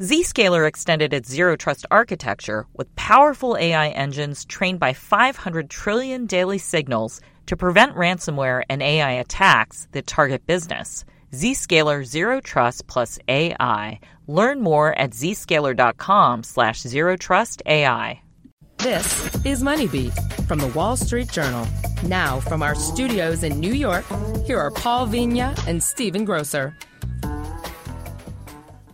Zscaler extended its zero trust architecture with powerful AI engines trained by 500 trillion daily signals to prevent ransomware and AI attacks that target business. Zscaler Zero Trust plus AI. Learn more at zscaler.com slash zero trust AI. This is MoneyBeat from the Wall Street Journal. Now, from our studios in New York, here are Paul Vigna and Stephen Grocer.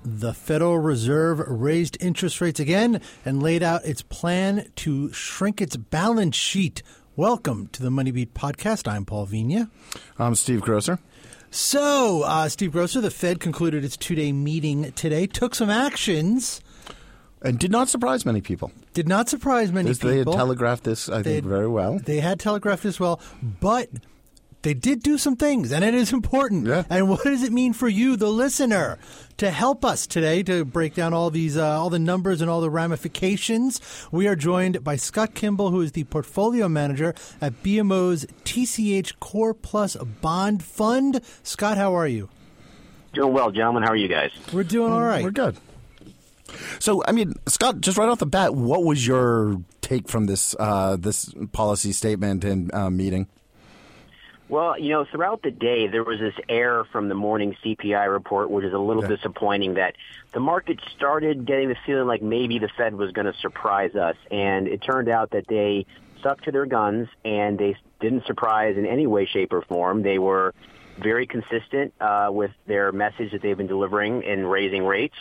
The Federal Reserve raised interest rates again and laid out its plan to shrink its balance sheet. Welcome to the MoneyBeat podcast. I'm Paul Vigna. I'm Steve Grocer. So, uh, Steve Grocer, the Fed concluded its two day meeting today, took some actions. And did not surprise many people. Did not surprise many people. They had telegraphed this, I They- think, very well. They had telegraphed this well, but they did do some things, and it is important. Yeah. And what does it mean for you, the listener, to help us today to break down all these, uh, all the numbers and all the ramifications? We are joined by Scott Kimball, who is the portfolio manager at BMO's TCH Core Plus Bond Fund. Scott, how are you? Doing well, gentlemen. How are you guys? We're doing all right. We're good. So, I mean, Scott, just right off the bat, what was your take from this uh, this policy statement and uh, meeting? Well, you know, throughout the day, there was this air from the morning CPI report, which is a little Okay. disappointing that the market started getting the feeling like maybe the Fed was going to surprise us. And it turned out that they stuck to their guns and they didn't surprise in any way, shape, or form. They were very consistent uh, with their message that they've been delivering in raising rates.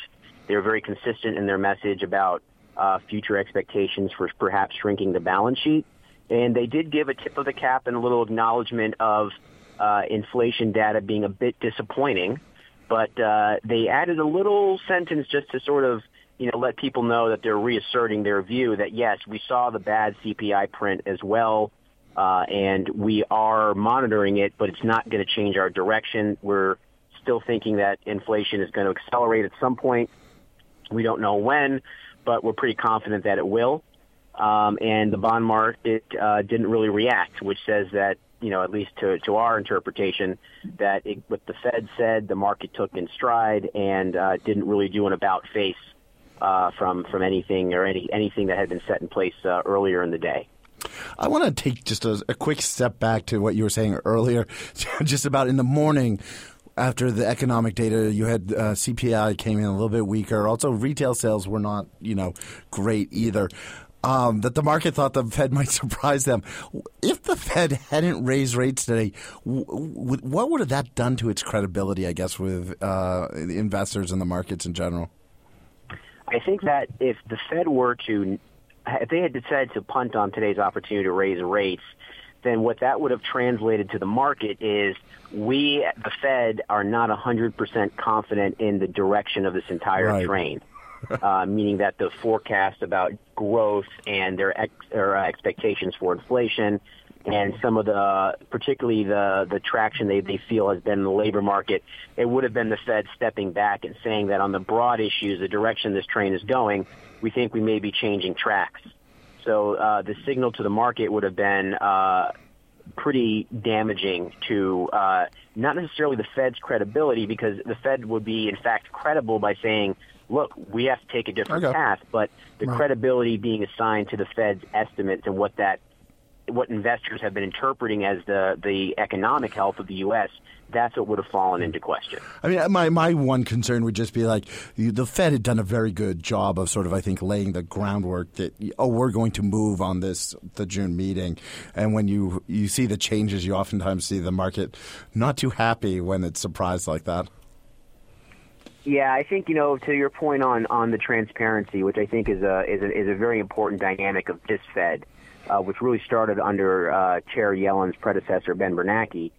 They were very consistent in their message about uh, future expectations for perhaps shrinking the balance sheet. And they did give a tip of the cap and a little acknowledgement of uh, inflation data being a bit disappointing. But uh, they added a little sentence just to sort of, you know, let people know that they're reasserting their view that yes, we saw the bad CPI print as well, uh, and we are monitoring it, but it's not going to change our direction. We're still thinking that inflation is going to accelerate at some point. We don't know when, but we're pretty confident that it will um, and the bond market uh, didn't really react, which says that you know at least to to our interpretation that it, what the Fed said, the market took in stride and uh, didn't really do an about face uh, from from anything or any anything that had been set in place uh, earlier in the day. I want to take just a, a quick step back to what you were saying earlier, just about in the morning. After the economic data, you had uh, CPI came in a little bit weaker. Also, retail sales were not, you know, great either. Um, that the market thought the Fed might surprise them. If the Fed hadn't raised rates today, w- w- what would have that done to its credibility? I guess with uh, investors and the markets in general. I think that if the Fed were to, if they had decided to punt on today's opportunity to raise rates, then what that would have translated to the market is we, the Fed, are not 100% confident in the direction of this entire Right. train. uh, meaning that the forecast about growth and their, ex, their uh, expectations for inflation and some of the, particularly the, the traction they, they feel has been in the labor market, it would have been the Fed stepping back and saying that on the broad issues, the direction this train is going, we think we may be changing tracks. So uh, the signal to the market would have been uh, pretty damaging to uh, not necessarily the Fed's credibility, because the Fed would be in fact credible by saying, "Look, we have to take a different Okay. path," but the Right. credibility being assigned to the Fed's estimates and what that what investors have been interpreting as the the economic health of the U.S. That's what would have fallen into question. I mean, my my one concern would just be like the Fed had done a very good job of sort of, I think, laying the groundwork that oh, we're going to move on this the June meeting, and when you you see the changes, you oftentimes see the market not too happy when it's surprised like that. Yeah, I think you know to your point on on the transparency, which I think is a is a, is a very important dynamic of this Fed, uh, which really started under uh, Chair Yellen's predecessor Ben Bernanke.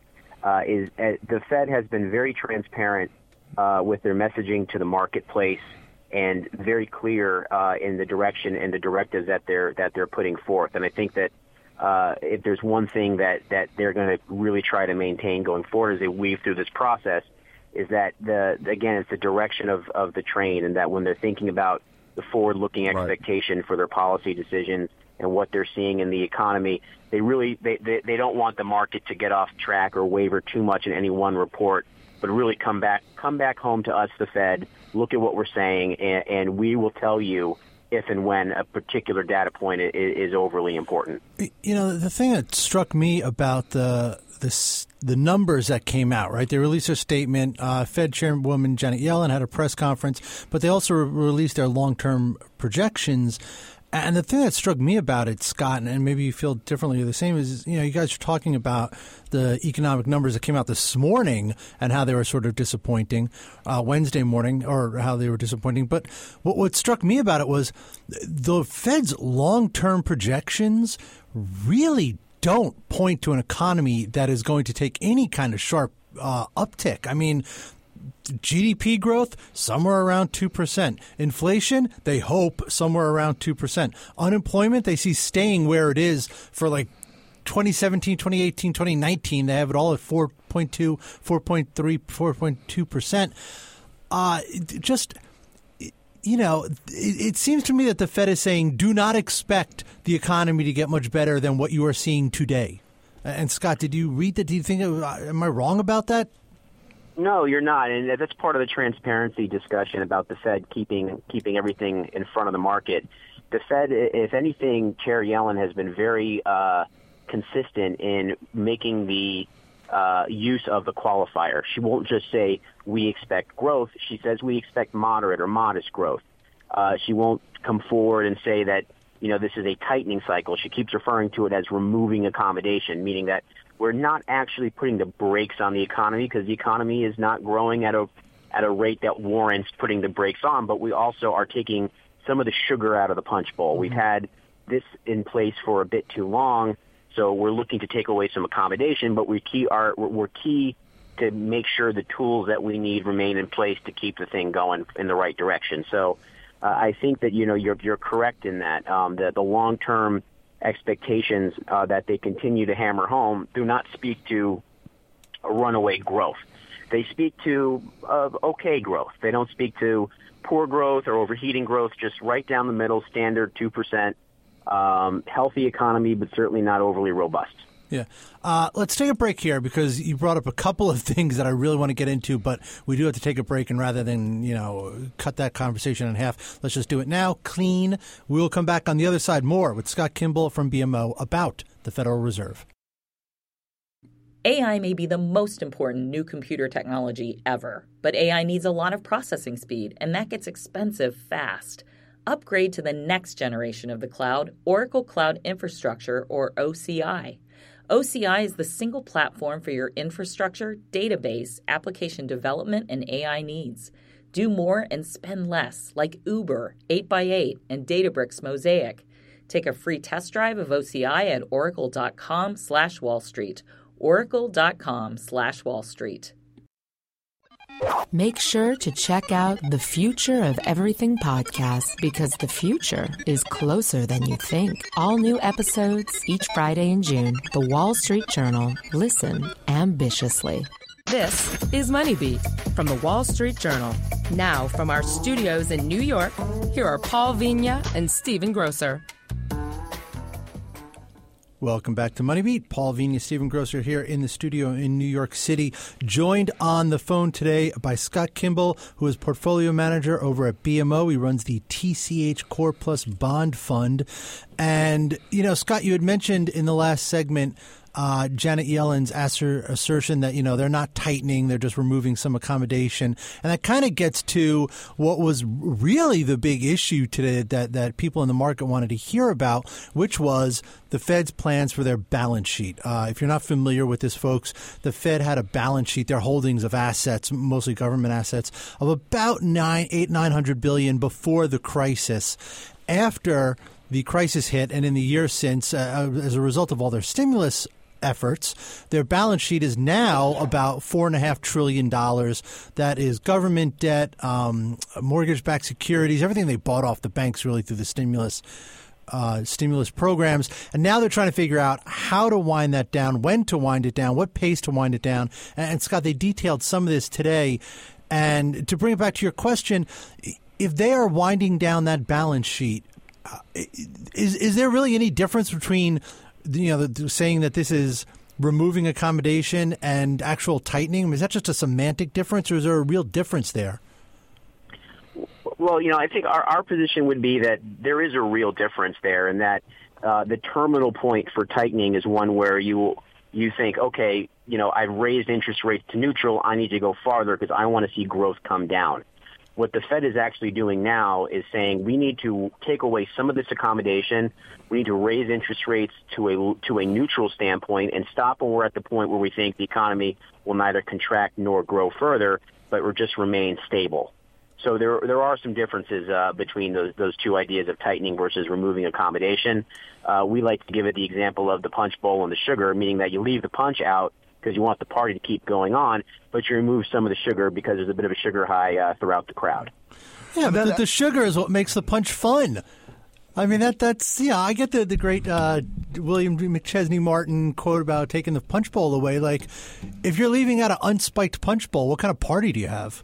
Uh, is uh, the Fed has been very transparent uh, with their messaging to the marketplace and very clear uh, in the direction and the directives that they're that they're putting forth. And I think that if there's one thing that that they're going to really try to maintain going forward as they weave through this process, is that the again it's the direction of of the train, and that when they're thinking about the forward-looking Right. expectation for their policy decisions and what they're seeing in the economy, they really they, they they don't want the market to get off track or waver too much in any one report, but really come back come back home to us, the Fed, look at what we're saying, and, and we will tell you if and when a particular data point is, is overly important. You know, the thing that struck me about the this, the numbers that came out, right? They released a statement. Uh, Fed Chairwoman Janet Yellen had a press conference, but they also re- released their long term projections. And the thing that struck me about it, Scott, and maybe you feel differently or the same, is you know you guys are talking about the economic numbers that came out this morning and how they were sort of disappointing uh, Wednesday morning, or how they were disappointing. But what, what struck me about it was the Fed's long term projections really don't point to an economy that is going to take any kind of sharp uh, uptick. I mean, GDP growth somewhere around 2%. Inflation, they hope somewhere around 2%. Unemployment, they see staying where it is for like 2017, 2018, 2019. They have it all at 4.2, 4.3, 4.2%. Uh, just you know, it, it, seems to me that the Fed is saying do not expect the economy to get much better than what you are seeing today. And Scott, did you read that? Do you think am I wrong about that? No, you're not, and that's part of the transparency discussion about the Fed keeping keeping everything in front of the market. The Fed, if anything, Chair Yellen has been very uh, consistent in making the uh, use of the qualifier. She won't just say we expect growth. She says we expect moderate or modest growth. Uh, she won't come forward and say that you know this is a tightening cycle. She keeps referring to it as removing accommodation, meaning that we're not actually putting the brakes on the economy because the economy is not growing at a at a rate that warrants putting the brakes on. But we also are taking some of the sugar out of the punch bowl. Mm-hmm. We've had this in place for a bit too long, so we're looking to take away some accommodation. But we key are we're key to make sure the tools that we need remain in place to keep the thing going in the right direction. So uh, I think that you know you're you're correct in that um, the the long term expectations uh, that they continue to hammer home do not speak to runaway growth. They speak to uh, okay growth. They don't speak to poor growth or overheating growth. Just right down the middle, standard two percent, um, healthy economy, but certainly not overly robust. Yeah. Uh, let's take a break here because you brought up a couple of things that I really want to get into, but we do have to take a break. And rather than, you know, cut that conversation in half, let's just do it now, clean. We will come back on the other side more with Scott Kimball from BMO about the Federal Reserve. AI may be the most important new computer technology ever, but AI needs a lot of processing speed, and that gets expensive fast. Upgrade to the next generation of the cloud, Oracle Cloud Infrastructure, or OCI. OCI is the single platform for your infrastructure, database, application development, and AI needs. Do more and spend less, like Uber, 8x8, and Databricks Mosaic. Take a free test drive of OCI at oracle.com slash Wall Street. oracle.com slash Wall Street. Make sure to check out the Future of Everything podcast because the future is closer than you think. All new episodes each Friday in June. The Wall Street Journal. Listen ambitiously. This is Moneybeat from the Wall Street Journal. Now, from our studios in New York, here are Paul Vigna and Stephen Grocer. Welcome back to Money Beat. Paul Vigna, Stephen Grocer here in the studio in New York City, joined on the phone today by Scott Kimball, who is portfolio manager over at BMO. He runs the TCH Core Plus Bond Fund. And, you know, Scott, you had mentioned in the last segment uh, Janet Yellen's assertion that you know they're not tightening, they're just removing some accommodation, and that kind of gets to what was really the big issue today that that people in the market wanted to hear about, which was the Fed's plans for their balance sheet. Uh, if you're not familiar with this, folks, the Fed had a balance sheet, their holdings of assets, mostly government assets, of about nine, eight, nine hundred billion before the crisis. After the crisis hit, and in the years since, uh, as a result of all their stimulus efforts. Their balance sheet is now about four and a half trillion dollars. That is government debt, um, mortgage-backed securities, everything they bought off the banks really through the stimulus. Uh, stimulus programs, and now they're trying to figure out how to wind that down, when to wind it down, what pace to wind it down. And, and Scott, they detailed some of this today. And to bring it back to your question, if they are winding down that balance sheet, uh, is is there really any difference between you know, the, saying that this is removing accommodation and actual tightening? I mean, is that just a semantic difference, or is there a real difference there? Well, you know, I think our, our position would be that there is a real difference there, and that uh, the terminal point for tightening is one where you you think, okay, you know, I've raised interest rates to neutral. I need to go farther because I want to see growth come down. What the Fed is actually doing now is saying we need to take away some of this accommodation. We need to raise interest rates to a to a neutral standpoint and stop when we're at the point where we think the economy will neither contract nor grow further, but will just remain stable. So there there are some differences uh, between those those two ideas of tightening versus removing accommodation. Uh, we like to give it the example of the punch bowl and the sugar, meaning that you leave the punch out because you want the party to keep going on, but you remove some of the sugar because there's a bit of a sugar high uh, throughout the crowd. Yeah, but the, the sugar is what makes the punch fun. I mean that that's yeah. I get the the great uh, William McChesney Martin quote about taking the punch bowl away. Like, if you're leaving out an unspiked punch bowl, what kind of party do you have?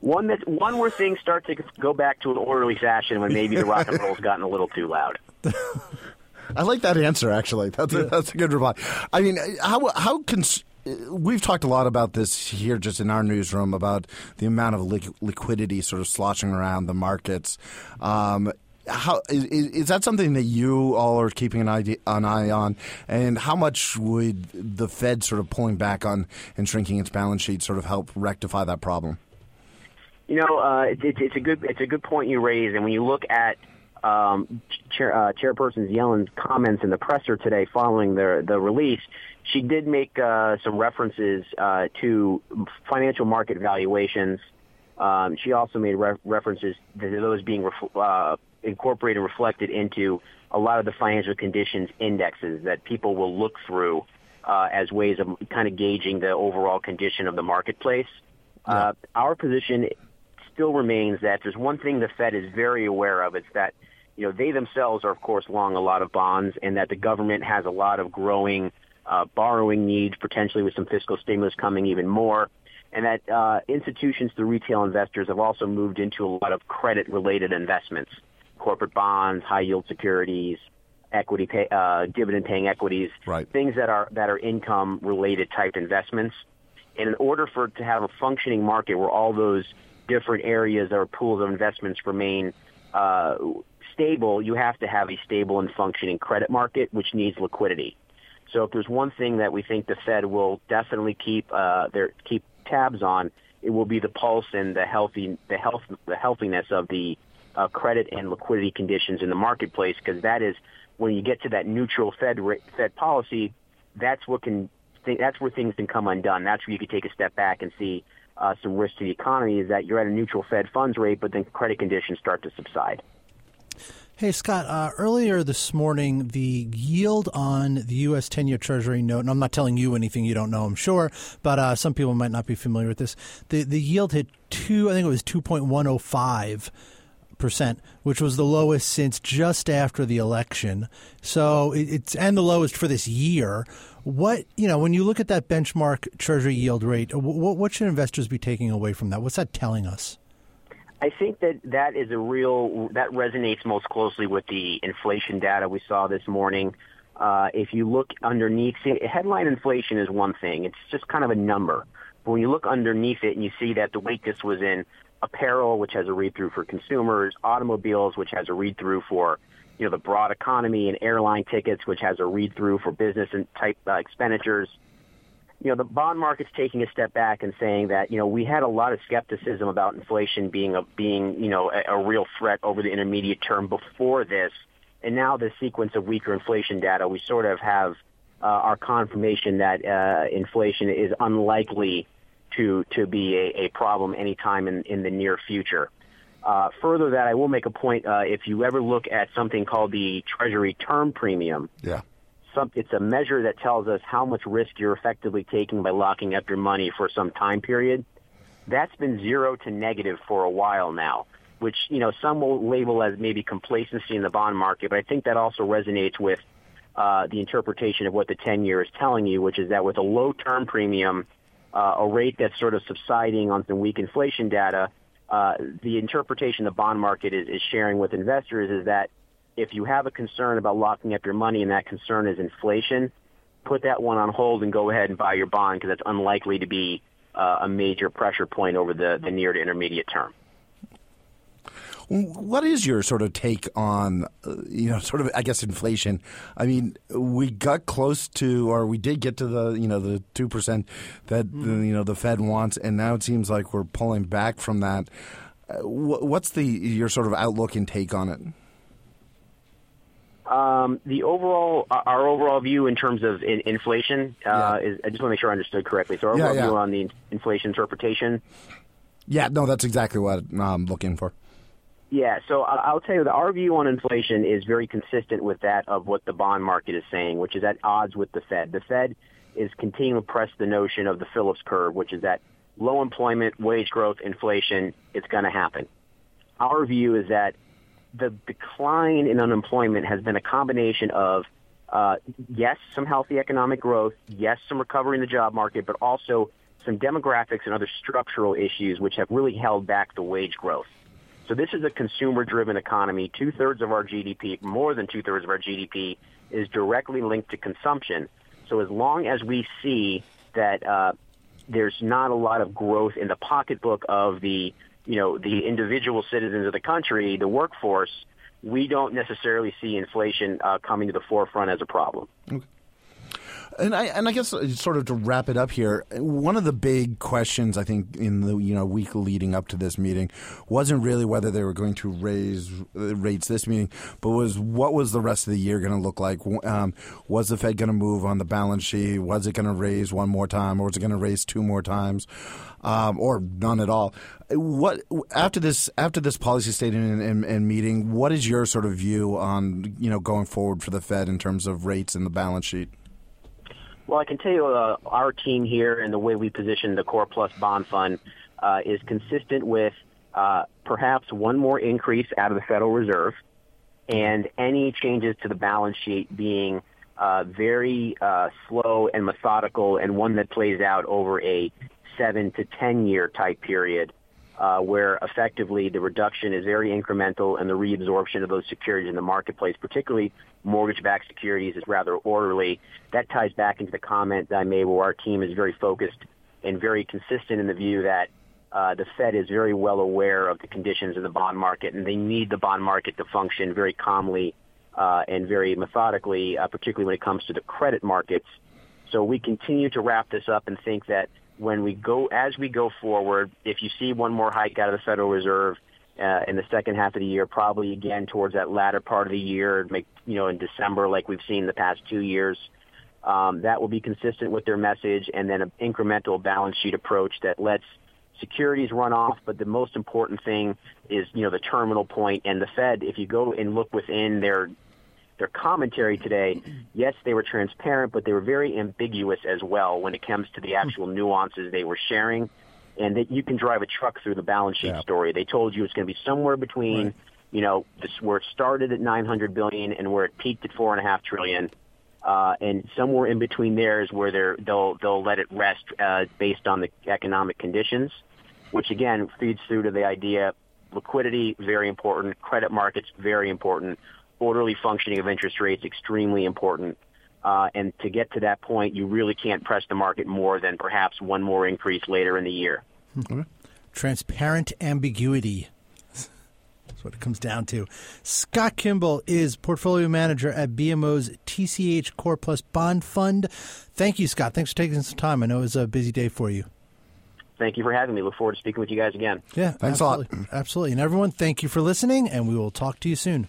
One that one where things start to go back to an orderly fashion when maybe the rock and roll's gotten a little too loud. I like that answer. Actually, that's a, that's a good reply. I mean, how how can we've talked a lot about this here just in our newsroom about the amount of li- liquidity sort of sloshing around the markets. Um, how is, is that something that you all are keeping an eye, an eye on? And how much would the Fed sort of pulling back on and shrinking its balance sheet sort of help rectify that problem? You know, uh, it, it's a good it's a good point you raise, and when you look at um, Chair, uh, Chairperson Yellen's comments in the presser today following the the release, she did make uh, some references uh, to financial market valuations. Um, she also made re- references to those being ref- uh, incorporated and reflected into a lot of the financial conditions indexes that people will look through uh, as ways of kind of gauging the overall condition of the marketplace. Yeah. Uh, our position still remains that there's one thing the Fed is very aware of. It's that, you know, they themselves are, of course, long a lot of bonds and that the government has a lot of growing uh, borrowing needs, potentially with some fiscal stimulus coming even more. And that uh, institutions, the retail investors, have also moved into a lot of credit-related investments, corporate bonds, high-yield securities, equity pay, uh, dividend-paying equities, right. things that are that are income-related type investments. And in order for it to have a functioning market where all those different areas or pools of investments remain uh, stable, you have to have a stable and functioning credit market, which needs liquidity. So if there's one thing that we think the Fed will definitely keep uh, their keep tabs on, it will be the pulse and the healthy the health the healthiness of the uh, credit and liquidity conditions in the marketplace because that is when you get to that neutral Fed Fed policy, that's what can that's where things can come undone. That's where you can take a step back and see uh, some risk to the economy is that you're at a neutral Fed funds rate, but then credit conditions start to subside. Hey, Scott, uh, earlier this morning, the yield on the U.S. 10 year Treasury note, and I'm not telling you anything you don't know, I'm sure, but uh, some people might not be familiar with this. The, the yield hit two, I think it was 2.105 percent, which was the lowest since just after the election. So it's and the lowest for this year. What you know, when you look at that benchmark Treasury yield rate, what, what should investors be taking away from that? What's that telling us? I think that that is a real that resonates most closely with the inflation data we saw this morning. Uh, if you look underneath, see, headline inflation is one thing; it's just kind of a number. But when you look underneath it and you see that the weakness was in apparel, which has a read through for consumers, automobiles, which has a read through for you know, the broad economy and airline tickets, which has a read through for business and type uh, expenditures. You know, the bond market's taking a step back and saying that, you know, we had a lot of skepticism about inflation being a, being, you know, a, a real threat over the intermediate term before this. And now the sequence of weaker inflation data, we sort of have uh, our confirmation that uh, inflation is unlikely to to be a, a problem anytime in, in the near future. Uh, further, that I will make a point. Uh, if you ever look at something called the Treasury Term Premium, yeah, some, it's a measure that tells us how much risk you're effectively taking by locking up your money for some time period. That's been zero to negative for a while now, which you know some will label as maybe complacency in the bond market, but I think that also resonates with uh, the interpretation of what the 10 year is telling you, which is that with a low term premium, uh, a rate that's sort of subsiding on some weak inflation data, uh, the interpretation the bond market is, is sharing with investors is that if you have a concern about locking up your money and that concern is inflation, put that one on hold and go ahead and buy your bond because that's unlikely to be uh, a major pressure point over the, the near to intermediate term. What is your sort of take on, uh, you know, sort of, I guess, inflation? I mean, we got close to, or we did get to the, you know, the 2% that, mm. you know, the Fed wants, and now it seems like we're pulling back from that. Uh, what's the your sort of outlook and take on it? Um, the overall, our overall view in terms of in, inflation uh, yeah. is. I just want to make sure I understood correctly. So, our overall yeah, yeah. view on the inflation interpretation. Yeah, no, that's exactly what I'm looking for. Yeah, so I'll tell you that our view on inflation is very consistent with that of what the bond market is saying, which is at odds with the Fed. The Fed is continuing to press the notion of the Phillips curve, which is that low employment, wage growth, inflation, it's going to happen. Our view is that the decline in unemployment has been a combination of uh, yes, some healthy economic growth, yes, some recovery in the job market, but also some demographics and other structural issues which have really held back the wage growth. So this is a consumer-driven economy. Two-thirds of our GDP, more than two-thirds of our GDP, is directly linked to consumption. So as long as we see that uh, there's not a lot of growth in the pocketbook of the you know, the individual citizens of the country, the workforce, we don't necessarily see inflation uh, coming to the forefront as a problem. Okay. And I and I guess uh, sort of to wrap it up here, one of the big questions I think in the you know week leading up to this meeting wasn't really whether they were going to raise uh, rates this meeting, but was what was the rest of the year going to look like? Um, was the Fed going to move on the balance sheet? Was it going to raise one more time, or was it going to raise two more times, um, or none at all? What after this after this policy statement and, and, and meeting? What is your sort of view on you know going forward for the Fed in terms of rates and the balance sheet? Well, I can tell you uh, our team here and the way we position the Core Plus Bond Fund uh, is consistent with uh, perhaps one more increase out of the Federal Reserve and any changes to the balance sheet being uh, very uh, slow and methodical and one that plays out over a seven to ten year type period uh, where effectively the reduction is very incremental and the reabsorption of those securities in the marketplace, particularly mortgage-backed securities, is rather orderly. That ties back into the comment that I made where our team is very focused and very consistent in the view that uh, the Fed is very well aware of the conditions in the bond market, and they need the bond market to function very calmly uh, and very methodically, uh, particularly when it comes to the credit markets. So we continue to wrap this up and think that when we go as we go forward, if you see one more hike out of the Federal Reserve uh, in the second half of the year, probably again towards that latter part of the year, make you know in December like we've seen the past two years, um, that will be consistent with their message, and then an incremental balance sheet approach that lets securities run off, but the most important thing is, you know, the terminal point. And the Fed, if you go and look within their their commentary today, yes, they were transparent, but they were very ambiguous as well when it comes to the actual nuances they were sharing. And that you can drive a truck through the balance sheet yeah. story. They told you it's going to be somewhere between, right. you know, this, where it started at 900 billion and where it peaked at four and a half trillion. Uh, and somewhere in between there is where they're, they'll they'll let it rest uh, based on the economic conditions, which again feeds through to the idea liquidity very important, credit markets very important, orderly functioning of interest rates extremely important. Uh, and to get to that point, you really can't press the market more than perhaps one more increase later in the year. Mm-hmm. Transparent ambiguity. That's what it comes down to. Scott Kimball is portfolio manager at BMO's TCH Core Plus Bond Fund. Thank you, Scott. Thanks for taking some time. I know it was a busy day for you. Thank you for having me. Look forward to speaking with you guys again. Yeah, thanks absolutely. a lot. Absolutely. And everyone, thank you for listening, and we will talk to you soon.